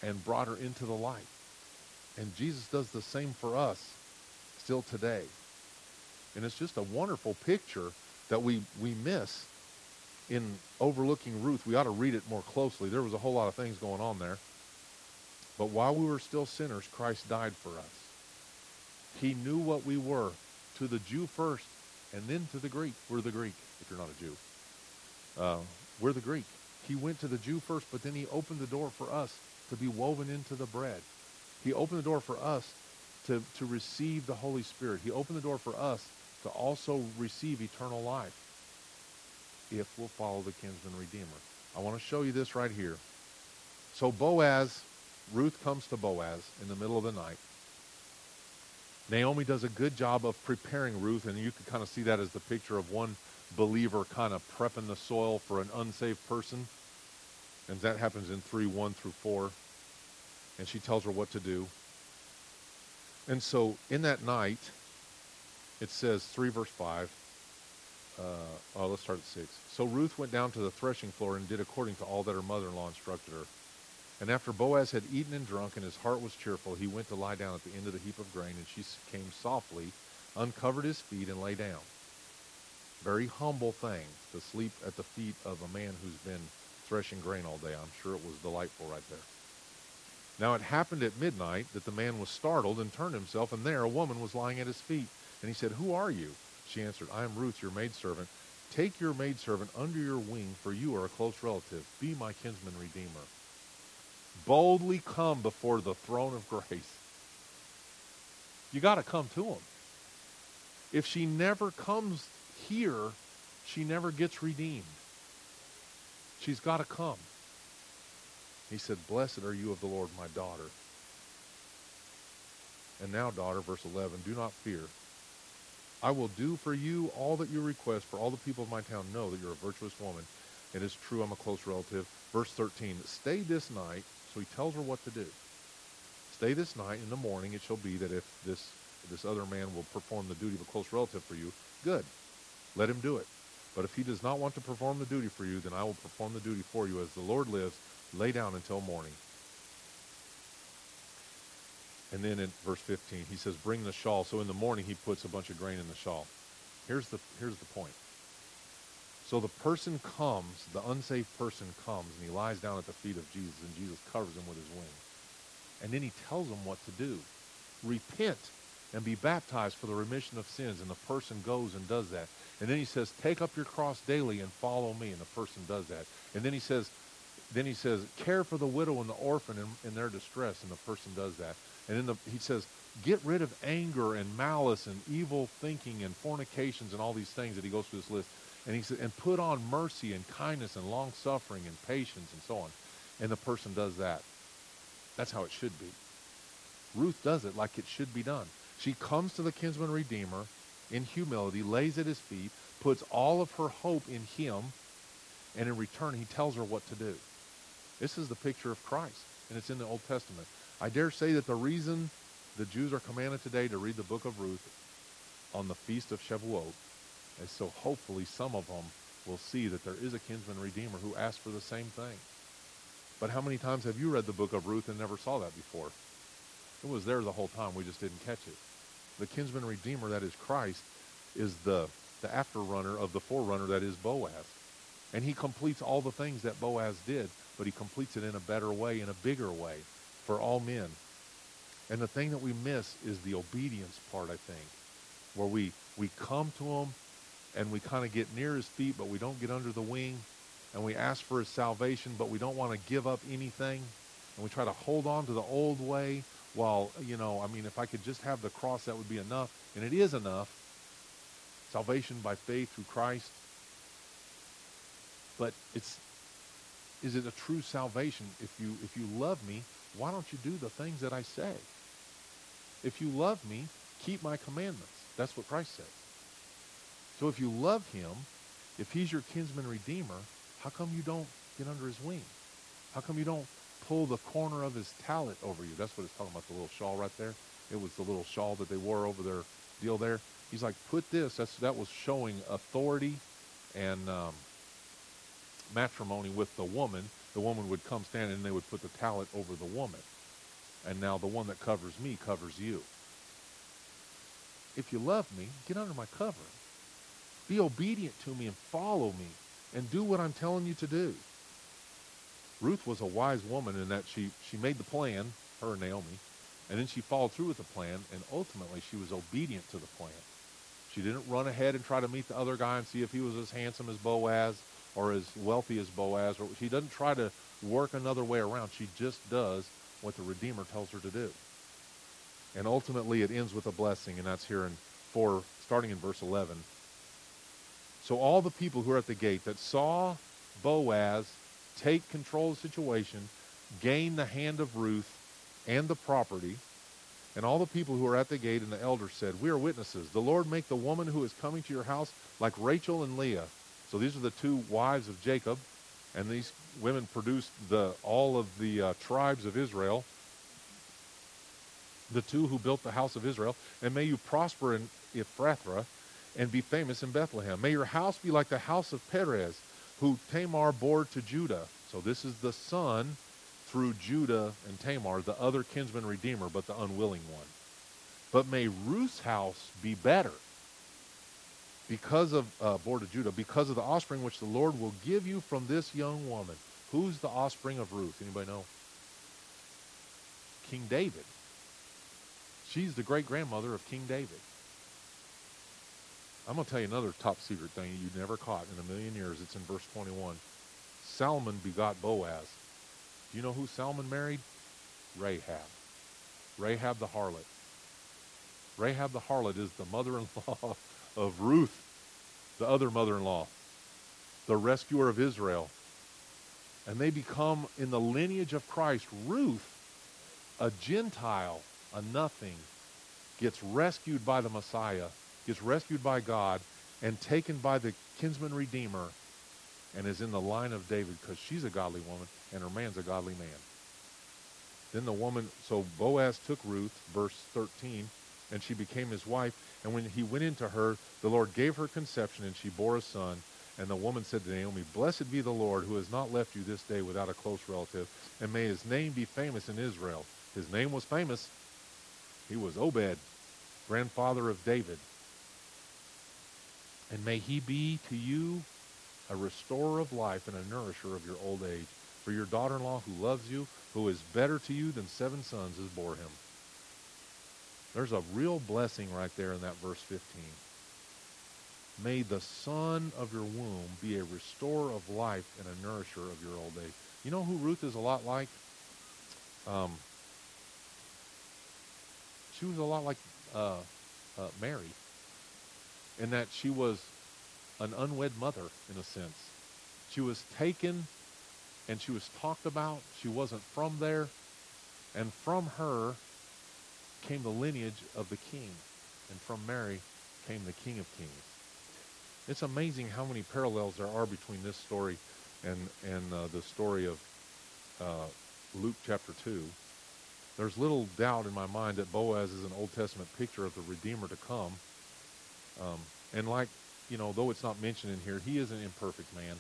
and brought her into the light. And Jesus does the same for us still today. And it's just a wonderful picture that we, we miss in overlooking Ruth. We ought to read it more closely. There was a whole lot of things going on there. But while we were still sinners, Christ died for us. He knew what we were to the Jew first and then to the Greek. We're the Greek, if you're not a Jew. Uh, we're the Greek. He went to the Jew first, but then he opened the door for us to be woven into the bread. He opened the door for us to, to receive the Holy Spirit. He opened the door for us to also receive eternal life if we'll follow the kinsman redeemer. I want to show you this right here. So Boaz, Ruth comes to Boaz in the middle of the night. Naomi does a good job of preparing Ruth, and you can kind of see that as the picture of one believer kind of prepping the soil for an unsaved person. And that happens in 3 1 through 4. And she tells her what to do. And so in that night, it says 3 verse 5. Uh, oh, let's start at 6. So Ruth went down to the threshing floor and did according to all that her mother in law instructed her. And after Boaz had eaten and drunk and his heart was cheerful, he went to lie down at the end of the heap of grain, and she came softly, uncovered his feet, and lay down. Very humble thing to sleep at the feet of a man who's been threshing grain all day. I'm sure it was delightful right there. Now it happened at midnight that the man was startled and turned himself, and there a woman was lying at his feet. And he said, Who are you? She answered, I am Ruth, your maidservant. Take your maidservant under your wing, for you are a close relative. Be my kinsman redeemer. Boldly come before the throne of grace. You got to come to him. If she never comes here, she never gets redeemed. She's got to come. He said, Blessed are you of the Lord, my daughter. And now, daughter, verse 11, do not fear. I will do for you all that you request, for all the people of my town know that you're a virtuous woman. It is true, I'm a close relative. Verse 13, stay this night. So he tells her what to do. Stay this night. In the morning, it shall be that if this, this other man will perform the duty of a close relative for you, good. Let him do it. But if he does not want to perform the duty for you, then I will perform the duty for you. As the Lord lives, lay down until morning. And then in verse 15, he says, bring the shawl. So in the morning, he puts a bunch of grain in the shawl. Here's the, here's the point. So the person comes, the unsaved person comes, and he lies down at the feet of Jesus, and Jesus covers him with his wings. And then he tells him what to do. Repent and be baptized for the remission of sins. And the person goes and does that. And then he says, take up your cross daily and follow me. And the person does that. And then he says, then he says, care for the widow and the orphan in, in their distress. And the person does that. And then the, he says, get rid of anger and malice and evil thinking and fornications and all these things that he goes through this list. And he says, and put on mercy and kindness and long suffering and patience and so on. And the person does that. That's how it should be. Ruth does it like it should be done. She comes to the kinsman redeemer in humility, lays at his feet, puts all of her hope in him, and in return he tells her what to do. This is the picture of Christ, and it's in the Old Testament. I dare say that the reason the Jews are commanded today to read the book of Ruth on the feast of Shavuot is so hopefully some of them will see that there is a kinsman redeemer who asked for the same thing. But how many times have you read the book of Ruth and never saw that before? It was there the whole time. We just didn't catch it. The kinsman redeemer, that is Christ, is the, the afterrunner of the forerunner that is Boaz. And he completes all the things that Boaz did, but he completes it in a better way, in a bigger way for all men. And the thing that we miss is the obedience part, I think, where we, we come to him and we kind of get near his feet, but we don't get under the wing, and we ask for his salvation, but we don't want to give up anything, and we try to hold on to the old way while, you know, I mean, if I could just have the cross, that would be enough, and it is enough. Salvation by faith through Christ. But it's is it a true salvation if you if you love me why don't you do the things that I say? If you love me, keep my commandments. That's what Christ said. So if you love him, if he's your kinsman redeemer, how come you don't get under his wing? How come you don't pull the corner of his tallit over you? That's what it's talking about, the little shawl right there. It was the little shawl that they wore over their deal there. He's like, put this. That's, that was showing authority and um, matrimony with the woman the woman would come stand and they would put the tallit over the woman. And now the one that covers me covers you. If you love me, get under my cover. Be obedient to me and follow me and do what I'm telling you to do. Ruth was a wise woman in that she, she made the plan, her and Naomi, and then she followed through with the plan, and ultimately she was obedient to the plan. She didn't run ahead and try to meet the other guy and see if he was as handsome as Boaz or as wealthy as Boaz. Or she doesn't try to work another way around. She just does what the Redeemer tells her to do. And ultimately, it ends with a blessing, and that's here in 4, starting in verse 11. So all the people who are at the gate that saw Boaz take control of the situation, gain the hand of Ruth and the property, and all the people who are at the gate and the elders said, We are witnesses. The Lord make the woman who is coming to your house like Rachel and Leah, so these are the two wives of Jacob, and these women produced the, all of the uh, tribes of Israel, the two who built the house of Israel. And may you prosper in Ephrathah and be famous in Bethlehem. May your house be like the house of Perez, who Tamar bore to Judah. So this is the son through Judah and Tamar, the other kinsman redeemer, but the unwilling one. But may Ruth's house be better because of uh, to Judah, because of the offspring which the Lord will give you from this young woman. Who's the offspring of Ruth? Anybody know? King David. She's the great grandmother of King David. I'm going to tell you another top secret thing you never caught in a million years. It's in verse 21. Salmon begot Boaz. Do you know who Salmon married? Rahab. Rahab the harlot. Rahab the harlot is the mother in law of Ruth, the other mother in law, the rescuer of Israel. And they become in the lineage of Christ. Ruth, a Gentile, a nothing, gets rescued by the Messiah, gets rescued by God, and taken by the kinsman redeemer, and is in the line of David because she's a godly woman and her man's a godly man. Then the woman, so Boaz took Ruth, verse 13, and she became his wife. And when he went into her, the Lord gave her conception, and she bore a son. And the woman said to Naomi, Blessed be the Lord, who has not left you this day without a close relative, and may his name be famous in Israel. His name was famous. He was Obed, grandfather of David. And may he be to you a restorer of life and a nourisher of your old age. For your daughter-in-law who loves you, who is better to you than seven sons, has bore him. There's a real blessing right there in that verse 15. May the son of your womb be a restorer of life and a nourisher of your old age. You know who Ruth is a lot like? Um, she was a lot like uh, uh, Mary in that she was an unwed mother in a sense. She was taken and she was talked about. She wasn't from there. And from her came the lineage of the king. And from Mary came the King of Kings. It's amazing how many parallels there are between this story and, and uh, the story of uh, Luke chapter 2. There's little doubt in my mind that Boaz is an Old Testament picture of the Redeemer to come. Um, and like, you know, though it's not mentioned in here, he is an imperfect man.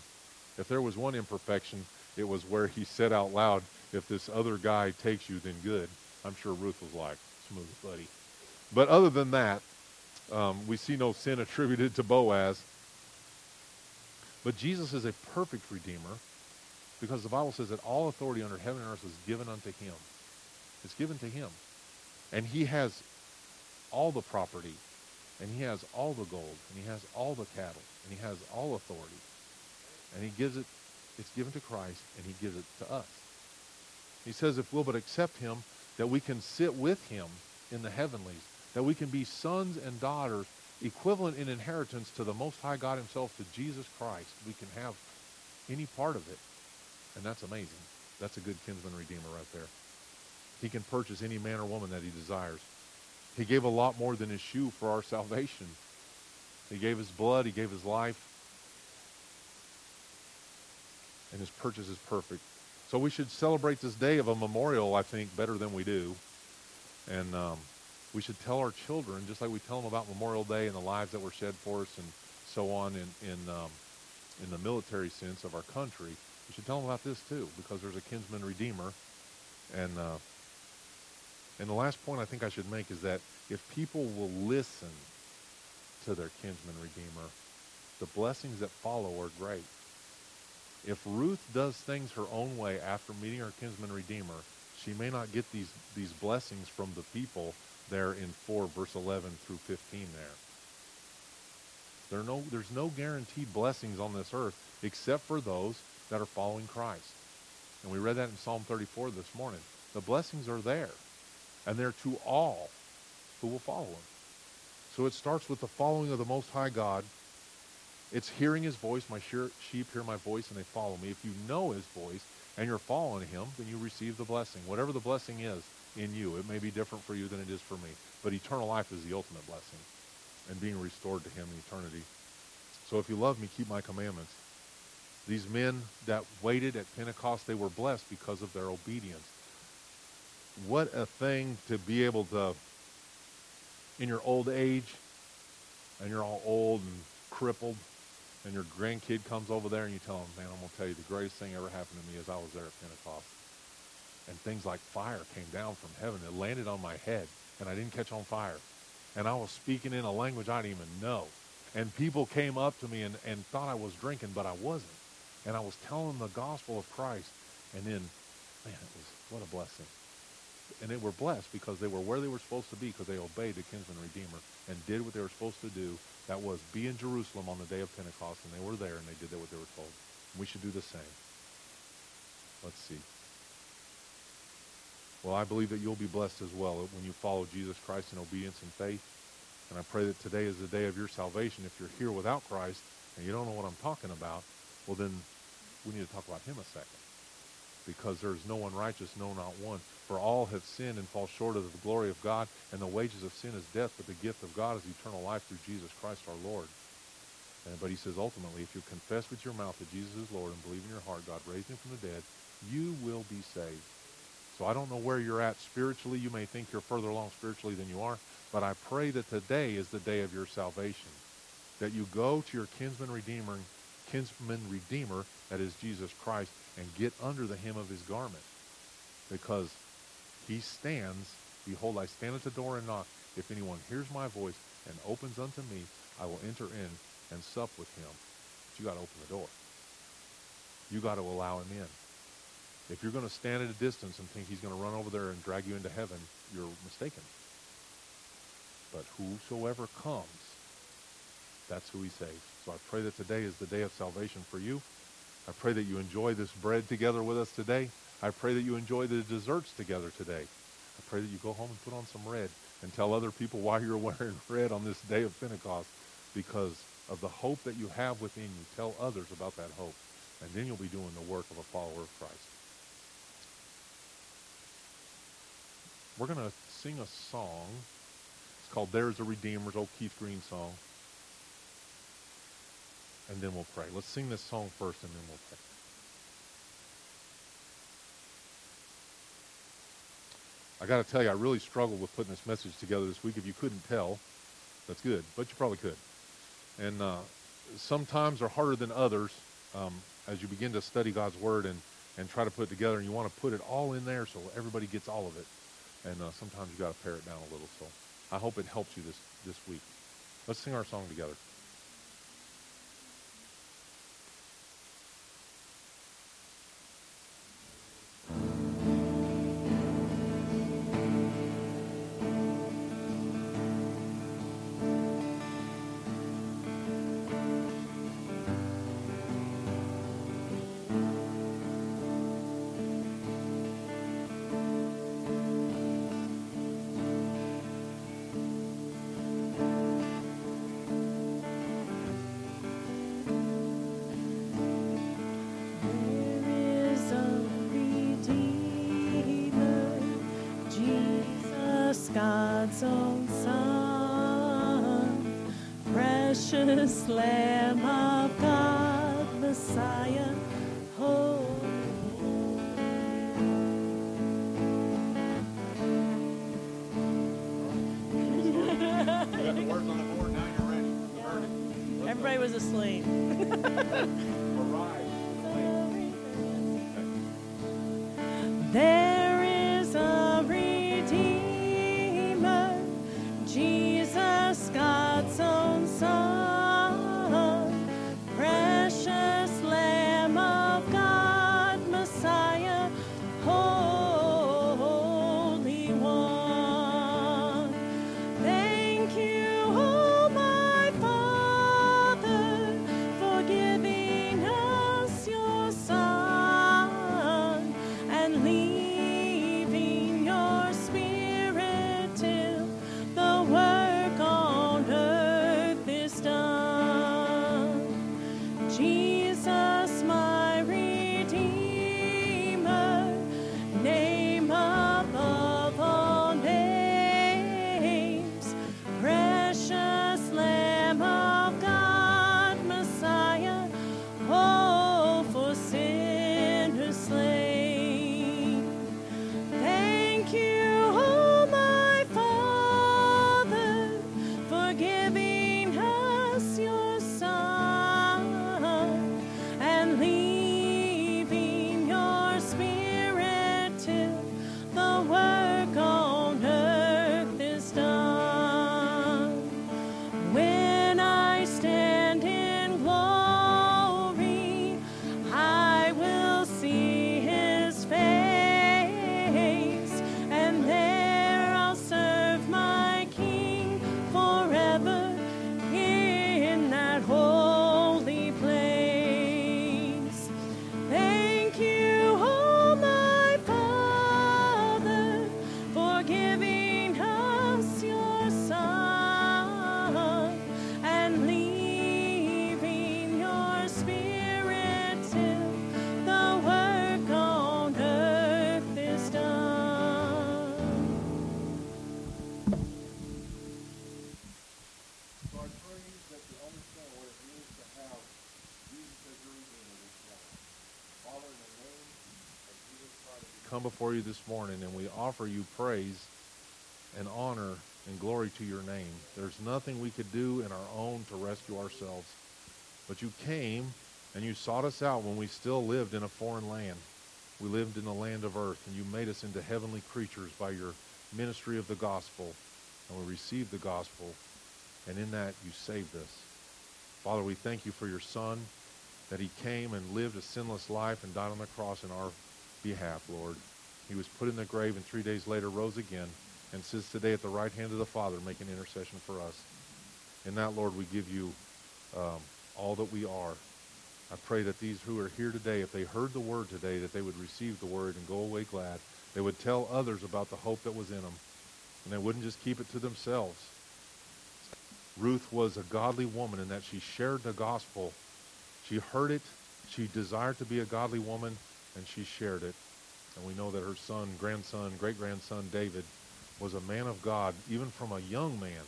If there was one imperfection, it was where he said out loud, if this other guy takes you, then good. I'm sure Ruth was like, smooth buddy. But other than that, um, we see no sin (laughs) attributed to Boaz. But Jesus is a perfect redeemer because the Bible says that all authority under heaven and earth is given unto him. It's given to him. And he has all the property, and he has all the gold, and he has all the cattle, and he has all authority. And he gives it, it's given to Christ, and he gives it to us. He says if we'll but accept him, that we can sit with him in the heavenlies, that we can be sons and daughters equivalent in inheritance to the Most High God himself, to Jesus Christ. We can have any part of it. And that's amazing. That's a good kinsman redeemer right there. He can purchase any man or woman that he desires. He gave a lot more than his shoe for our (laughs) salvation. He gave his blood. He gave his life. And his purchase is perfect. So we should celebrate this day of a memorial, I think, better than we do. And um, we should tell our children, just like we tell them about Memorial Day and the lives that were shed for us and so on in, in, um, in the military sense of our country, we should tell them about this too, because there's a kinsman redeemer. And, uh, and the last point I think I should make is that if people will listen to their kinsman redeemer, the blessings that follow are great. If Ruth does things her own way after meeting her kinsman redeemer, she may not get these, these blessings from the people there in 4 verse 11 through 15 there. There no, there's no guaranteed blessings on this earth except for those that are following Christ. And we read that in Psalm 34 this morning. The blessings are there, and they're to all who will follow him. So it starts with the following of the Most High God. It's hearing his voice. My sheep hear my voice, and they follow me. If you know his voice and you're following him, then you receive the blessing. Whatever the blessing is in you, it may be different for you than it is for me. But eternal life is the ultimate blessing and being restored to him in eternity. So if you love me, keep my commandments. These men that waited at Pentecost, they were blessed because of their obedience. What a thing to be able to, in your old age, and you're all old and crippled, and your grandkid comes over there and you tell them, man, I'm going to tell you the greatest thing ever happened to me is I was there at Pentecost. And things like fire came down from heaven. It landed on my head, and I didn't catch on fire. And I was speaking in a language I didn't even know. And people came up to me and, and thought I was drinking, but I wasn't and I was telling the gospel of Christ. And then, man, it was what a blessing. And they were blessed because they were where they were supposed to be because they obeyed the kinsman redeemer and did what they were supposed to do. That was be in Jerusalem on the day of Pentecost, and they were there and they did what they were told. We should do the same. Let's see. Well, I believe that you'll be blessed as well when you follow Jesus Christ in obedience and faith. And I pray that today is the day of your salvation. If you're here without Christ and you don't know what I'm talking about, well, then we need to talk about him a second. Because there is no one righteous, no, not one. For all have sinned and fall short of the glory of God, and the wages of sin is death, but the gift of God is eternal life through Jesus Christ our Lord. And, but he says ultimately, if you confess with your mouth that Jesus is Lord and believe in your heart God raised him from the dead, you will be saved. So I don't know where you're at spiritually. You may think you're further along spiritually than you are, but I pray that today is the day of your salvation. That you go to your kinsman redeemer, kinsman redeemer, that is Jesus Christ, and get under the hem of his garment. Because he stands, behold, I stand at the door and knock. If anyone hears my voice and opens unto me, I will enter in and sup with him. But you got to open the door. You got to allow him in. If you're going to stand at a distance and think he's going to run over there and drag you into heaven, you're mistaken. But whosoever comes, that's who he saves. So I pray that today is the day of salvation for you. I pray that you enjoy this bread together with us today. I pray that you enjoy the desserts together today. I pray that you go home and put on some red and tell other people why you're (laughs) wearing red on this day of Pentecost because of the hope that you have within you. Tell others about that hope. And then you'll be doing the work of a follower of Christ. We're going to sing a song. It's called There's a Redeemer's old Keith Green song. And then we'll pray. Let's sing this song first and then we'll pray. I got to tell you, I really struggled with putting this message together this week. If you couldn't tell, that's good, but you probably could. And uh, sometimes are harder than others um, as you begin to study God's Word and, and try to put it together, and you want to put it all in there so everybody gets all of it. And uh, sometimes you got to pare it down a little. So I hope it helps you this, this week. Let's sing our song together. God's own Son, precious Lamb come before you this morning and we offer you praise and honor and glory to your name. There's nothing we could do in our own to rescue ourselves. But you came and you sought us out when we still lived in a foreign land. We lived in the land of earth, and you made us into heavenly creatures by your ministry of the gospel. And we received the gospel, and in that you saved us. Father, we thank you for your Son, that he came and lived a sinless life and died on the cross in our behalf, Lord. He was put in the grave and three days later rose again and sits today at the right hand of the Father making intercession for us. In that, Lord, we give you um, all that we are. I pray that these who are here today, if they heard the word today, that they would receive the word and go away glad. They would tell others about the hope that was in them, and they wouldn't just keep it to themselves. Ruth was a godly woman in that she shared the gospel. She heard it, she desired to be a godly woman, and she shared it. And we know that her son, grandson, great grandson David was a man of God, even from a young man,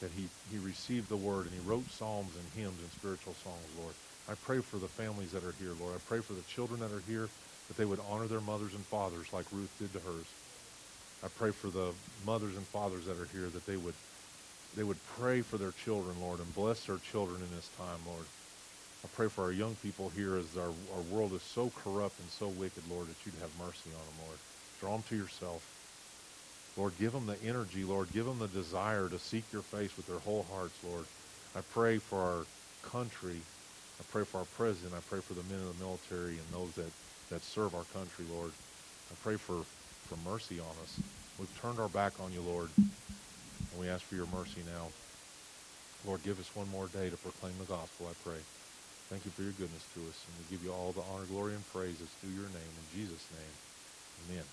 that he, he received the word and he wrote psalms and hymns and spiritual songs, Lord. I pray for the families that are here, Lord. I pray for the children that are here, that they would honor their mothers and fathers like Ruth did to hers. I pray for the mothers and fathers that are here, that they would they would pray for their children, Lord, and bless their children in this time, Lord. I pray for our young people here as our, our world is so corrupt and so wicked, Lord, that you'd have mercy on them, Lord. Draw them to yourself. Lord, give them the energy, Lord. Give them the desire to seek your face with their whole hearts, Lord. I pray for our country. I pray for our president. I pray for the men of the military and those that, that serve our country, Lord. I pray for, for mercy on us. We've turned our back on you, Lord. And we ask for your mercy now. Lord, give us one more day to proclaim the gospel, I pray. Thank you for your goodness to us. And we give you all the honor, glory, and praise that's due your name. In Jesus' name, amen.